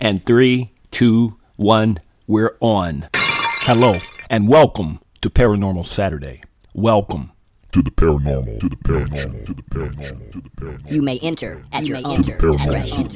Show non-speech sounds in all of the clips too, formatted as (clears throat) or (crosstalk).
And three, two, one, we're on. Hello, and welcome to Paranormal Saturday. Welcome to the paranormal, to the paranormal, to the paranormal, to the paranormal. You may enter at your own discretion.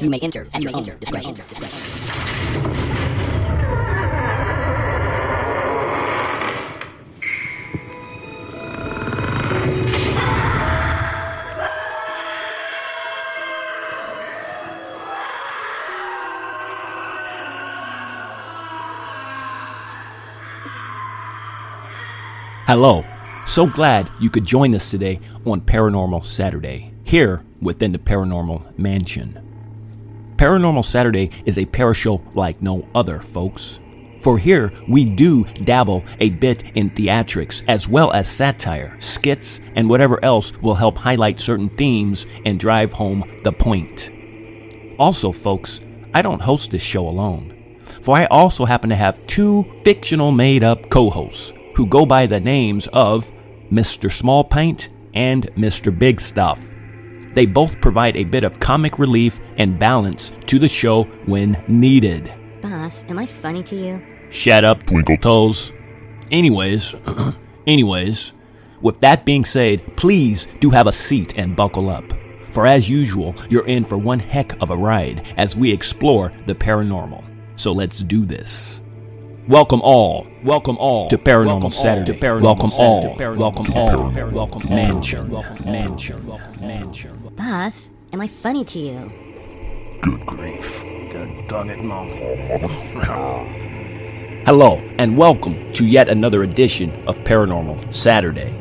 You may enter at your own discretion. Hello. So glad you could join us today on Paranormal Saturday, here within the Paranormal Mansion. Paranormal Saturday is a parashow like no other, folks. For here, we do dabble a bit in theatrics as well as satire, skits, and whatever else will help highlight certain themes and drive home the point. Also, folks, I don't host this show alone, for I also happen to have two fictional made up co hosts who go by the names of Mr. Small Paint and Mr. Big Stuff. They both provide a bit of comic relief and balance to the show when needed. Boss, am I funny to you? Shut up, Twinkle Toes. Anyways, (clears throat) anyways, with that being said, please do have a seat and buckle up. For as usual, you're in for one heck of a ride as we explore the paranormal. So let's do this. Welcome all, welcome all to Paranormal welcome Saturday. To Paranormal welcome Saturday. all, welcome all, welcome Mansion, Mansion, Mansion. Boss, am I funny to you? Good grief. God done it, Mom. Hello, and welcome to yet another edition of Paranormal Saturday.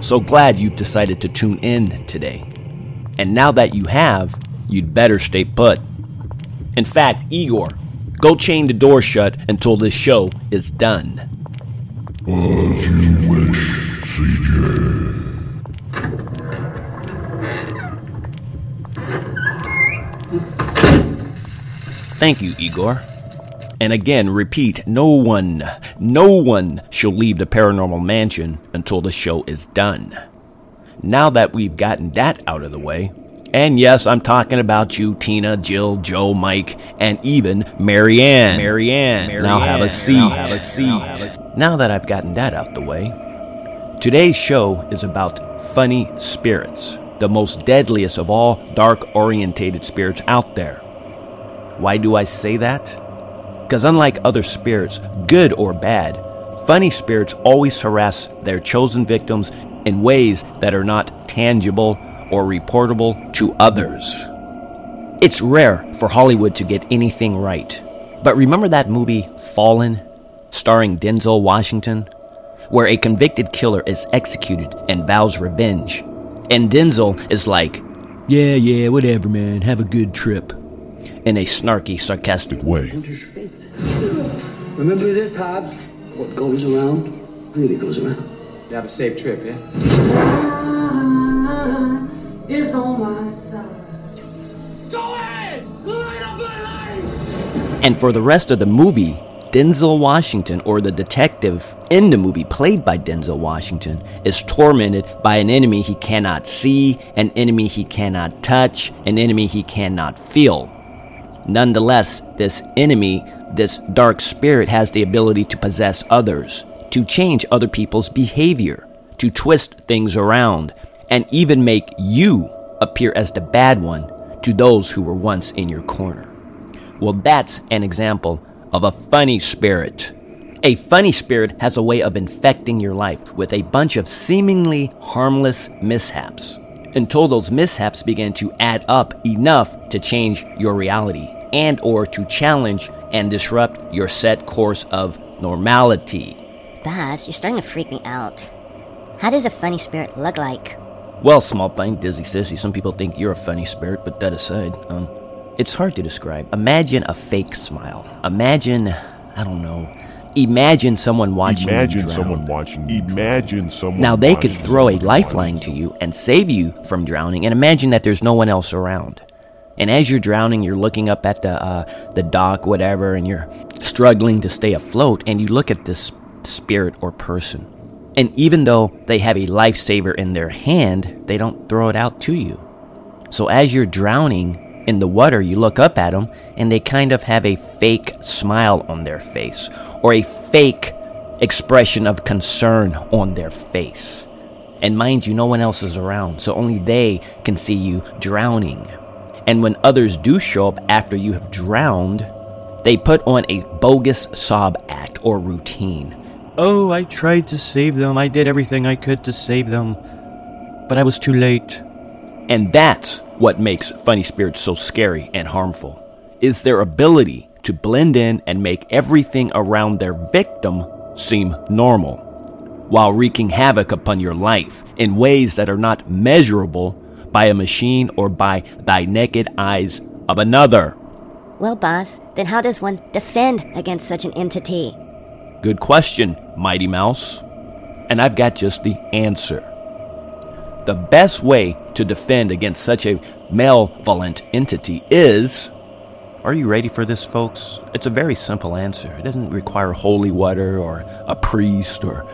So glad you've decided to tune in today. And now that you have, you'd better stay put. In fact, Igor, Go chain the door shut until this show is done. As you wish, CJ. Thank you, Igor. And again, repeat no one, no one shall leave the paranormal mansion until the show is done. Now that we've gotten that out of the way, and yes, I'm talking about you, Tina, Jill, Joe, Mike, and even Marianne. Marianne. Marianne. Now have a seat. Now have a seat. Now that I've gotten that out the way, today's show is about funny spirits, the most deadliest of all dark orientated spirits out there. Why do I say that? Because unlike other spirits, good or bad, funny spirits always harass their chosen victims in ways that are not tangible or reportable to others. It's rare for Hollywood to get anything right. But remember that movie, Fallen, starring Denzel Washington, where a convicted killer is executed and vows revenge? And Denzel is like, Yeah, yeah, whatever, man, have a good trip. In a snarky, sarcastic way. Remember this, Hobbes? What goes around really goes around. You have a safe trip, yeah? Is on my side. Go ahead! Light up my life! And for the rest of the movie, Denzel Washington, or the detective in the movie played by Denzel Washington, is tormented by an enemy he cannot see, an enemy he cannot touch, an enemy he cannot feel. Nonetheless, this enemy, this dark spirit, has the ability to possess others, to change other people's behavior, to twist things around, and even make you appear as the bad one to those who were once in your corner. Well, that's an example of a funny spirit. A funny spirit has a way of infecting your life with a bunch of seemingly harmless mishaps until those mishaps begin to add up enough to change your reality and or to challenge and disrupt your set course of normality. Boss, you're starting to freak me out. How does a funny spirit look like? Well, small pint, dizzy sissy, some people think you're a funny spirit, but that aside, um, It's hard to describe. Imagine a fake smile. Imagine, I don't know. Imagine someone watching. you Imagine drown. someone watching. you. Imagine someone. Now they could throw a lifeline to you and save you from drowning, and imagine that there's no one else around. And as you're drowning, you're looking up at the uh, the dock, whatever, and you're struggling to stay afloat. And you look at this spirit or person, and even though they have a lifesaver in their hand, they don't throw it out to you. So as you're drowning in the water, you look up at them, and they kind of have a fake smile on their face, or a fake expression of concern on their face. And mind you, no one else is around, so only they can see you drowning. And when others do show up after you have drowned, they put on a bogus sob act or routine. Oh, I tried to save them. I did everything I could to save them, but I was too late. And that's what makes funny spirits so scary and harmful. Is their ability to blend in and make everything around their victim seem normal while wreaking havoc upon your life in ways that are not measurable by a machine or by thy naked eyes of another. Well, boss, then how does one defend against such an entity? Good question, Mighty Mouse. And I've got just the answer. The best way to defend against such a malevolent entity is. Are you ready for this, folks? It's a very simple answer. It doesn't require holy water or a priest or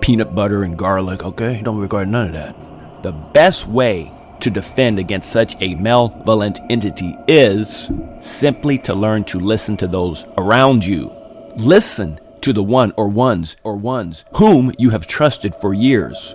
peanut butter and garlic, okay? It don't require none of that. The best way to defend against such a malevolent entity is simply to learn to listen to those around you. Listen to the one or ones or ones whom you have trusted for years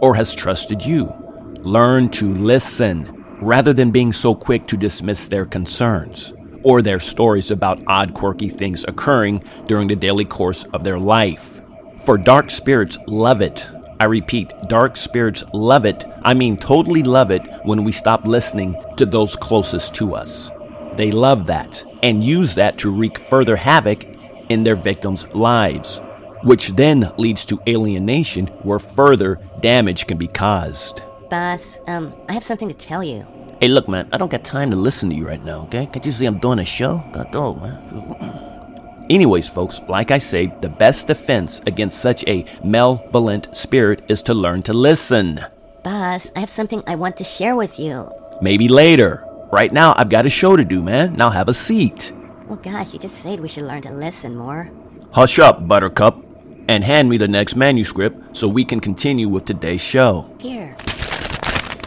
or has trusted you. Learn to listen rather than being so quick to dismiss their concerns or their stories about odd, quirky things occurring during the daily course of their life. For dark spirits love it. I repeat, dark spirits love it. I mean, totally love it when we stop listening to those closest to us. They love that and use that to wreak further havoc in their victims' lives, which then leads to alienation where further damage can be caused. Boss, um, I have something to tell you. Hey, look, man, I don't got time to listen to you right now, okay? Can't you see I'm doing a show? God dog, man. (clears throat) Anyways, folks, like I say, the best defense against such a malevolent spirit is to learn to listen. Boss, I have something I want to share with you. Maybe later. Right now, I've got a show to do, man. Now have a seat. Well, gosh, you just said we should learn to listen more. Hush up, Buttercup, and hand me the next manuscript so we can continue with today's show. Here.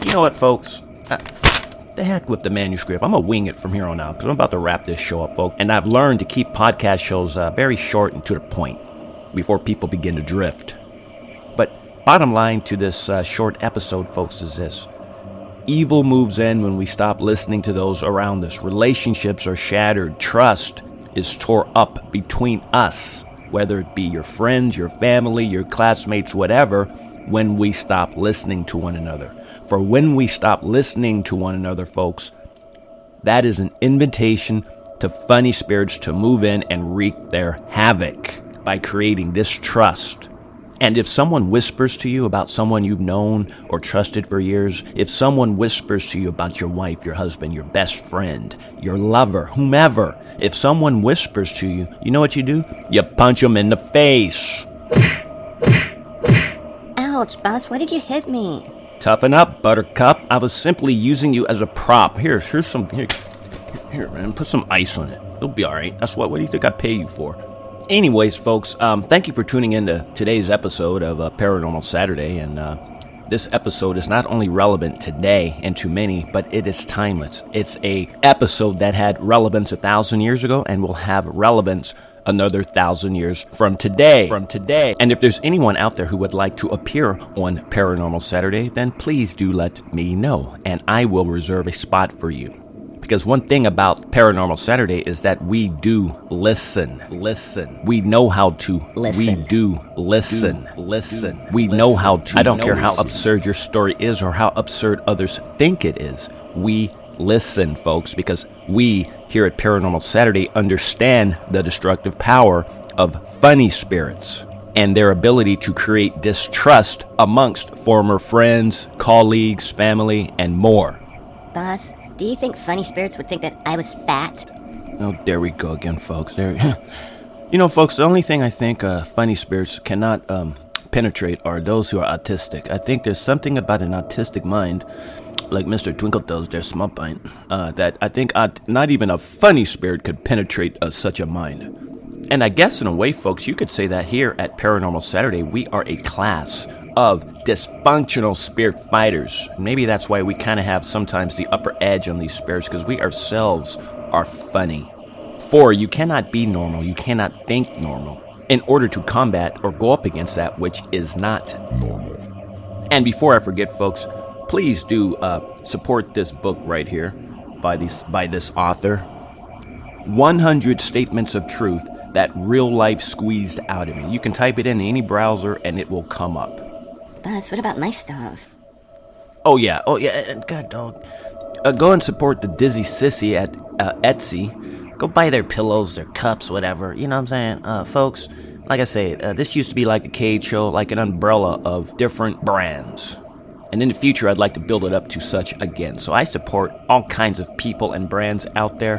You know what, folks? Uh, the heck with the manuscript. I'm gonna wing it from here on out because I'm about to wrap this show up, folks. And I've learned to keep podcast shows uh, very short and to the point before people begin to drift. But bottom line to this uh, short episode, folks, is this. Evil moves in when we stop listening to those around us. Relationships are shattered. Trust is tore up between us, whether it be your friends, your family, your classmates, whatever, when we stop listening to one another. For when we stop listening to one another, folks, that is an invitation to funny spirits to move in and wreak their havoc by creating distrust. And if someone whispers to you about someone you've known or trusted for years, if someone whispers to you about your wife, your husband, your best friend, your lover, whomever, if someone whispers to you, you know what you do? You punch them in the face. Ouch, boss, why did you hit me? Toughen up, Buttercup. I was simply using you as a prop. Here, here's some. Here, here, man. Put some ice on it. It'll be all right. That's what. What do you think I pay you for? Anyways, folks, um, thank you for tuning in to today's episode of uh, Paranormal Saturday. And uh, this episode is not only relevant today and to many, but it is timeless. It's a episode that had relevance a thousand years ago and will have relevance another thousand years from today. From today. And if there's anyone out there who would like to appear on Paranormal Saturday, then please do let me know, and I will reserve a spot for you. Because one thing about Paranormal Saturday is that we do listen. Listen. We know how to. Listen. We do listen. listen. We know how to. I don't care how absurd your story is or how absurd others think it is. We listen, folks, because we here at Paranormal Saturday understand the destructive power of funny spirits and their ability to create distrust amongst former friends, colleagues, family, and more. Boss, do you think funny spirits would think that I was fat? Oh, there we go again, folks. There, (laughs) you know, folks. The only thing I think uh, funny spirits cannot um, penetrate are those who are autistic. I think there's something about an autistic mind, like Mr. Twinkle does, their smut pint, uh, that I think uh, not even a funny spirit could penetrate uh, such a mind. And I guess in a way, folks, you could say that here at Paranormal Saturday, we are a class of dysfunctional spirit fighters. Maybe that's why we kind of have sometimes the upper edge on these spirits because we ourselves are funny. For you cannot be normal, you cannot think normal in order to combat or go up against that which is not Normal. and before I forget, folks, please do uh, support this book right here by this by this author. 100 statements of truth that real life squeezed out of me. You can type it in any browser and it will come up. Buzz, what about my stuff? Oh yeah, oh yeah, and God dog. Uh, go and support the Dizzy Sissy at uh, Etsy. Go buy their pillows, their cups, whatever. You know what I'm saying, uh, folks? Like I say, uh, this used to be like a cage show, like an umbrella of different brands. And in the future, I'd like to build it up to such again. So I support all kinds of people and brands out there.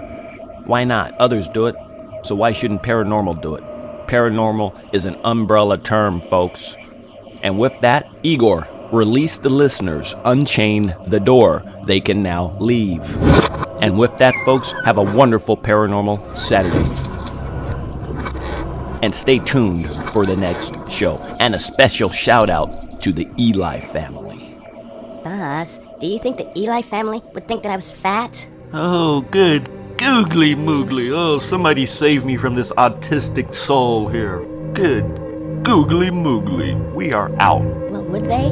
Why not? Others do it. So why shouldn't paranormal do it? Paranormal is an umbrella term, folks. And with that, Igor, release the listeners, unchain the door. They can now leave. And with that, folks, have a wonderful paranormal Saturday. And stay tuned for the next show. And a special shout out to the Eli family. Buzz, do you think the Eli family would think that I was fat? Oh, good. Googly moogly. Oh, somebody save me from this autistic soul here. Good. Googly moogly. We are out. Well, would they?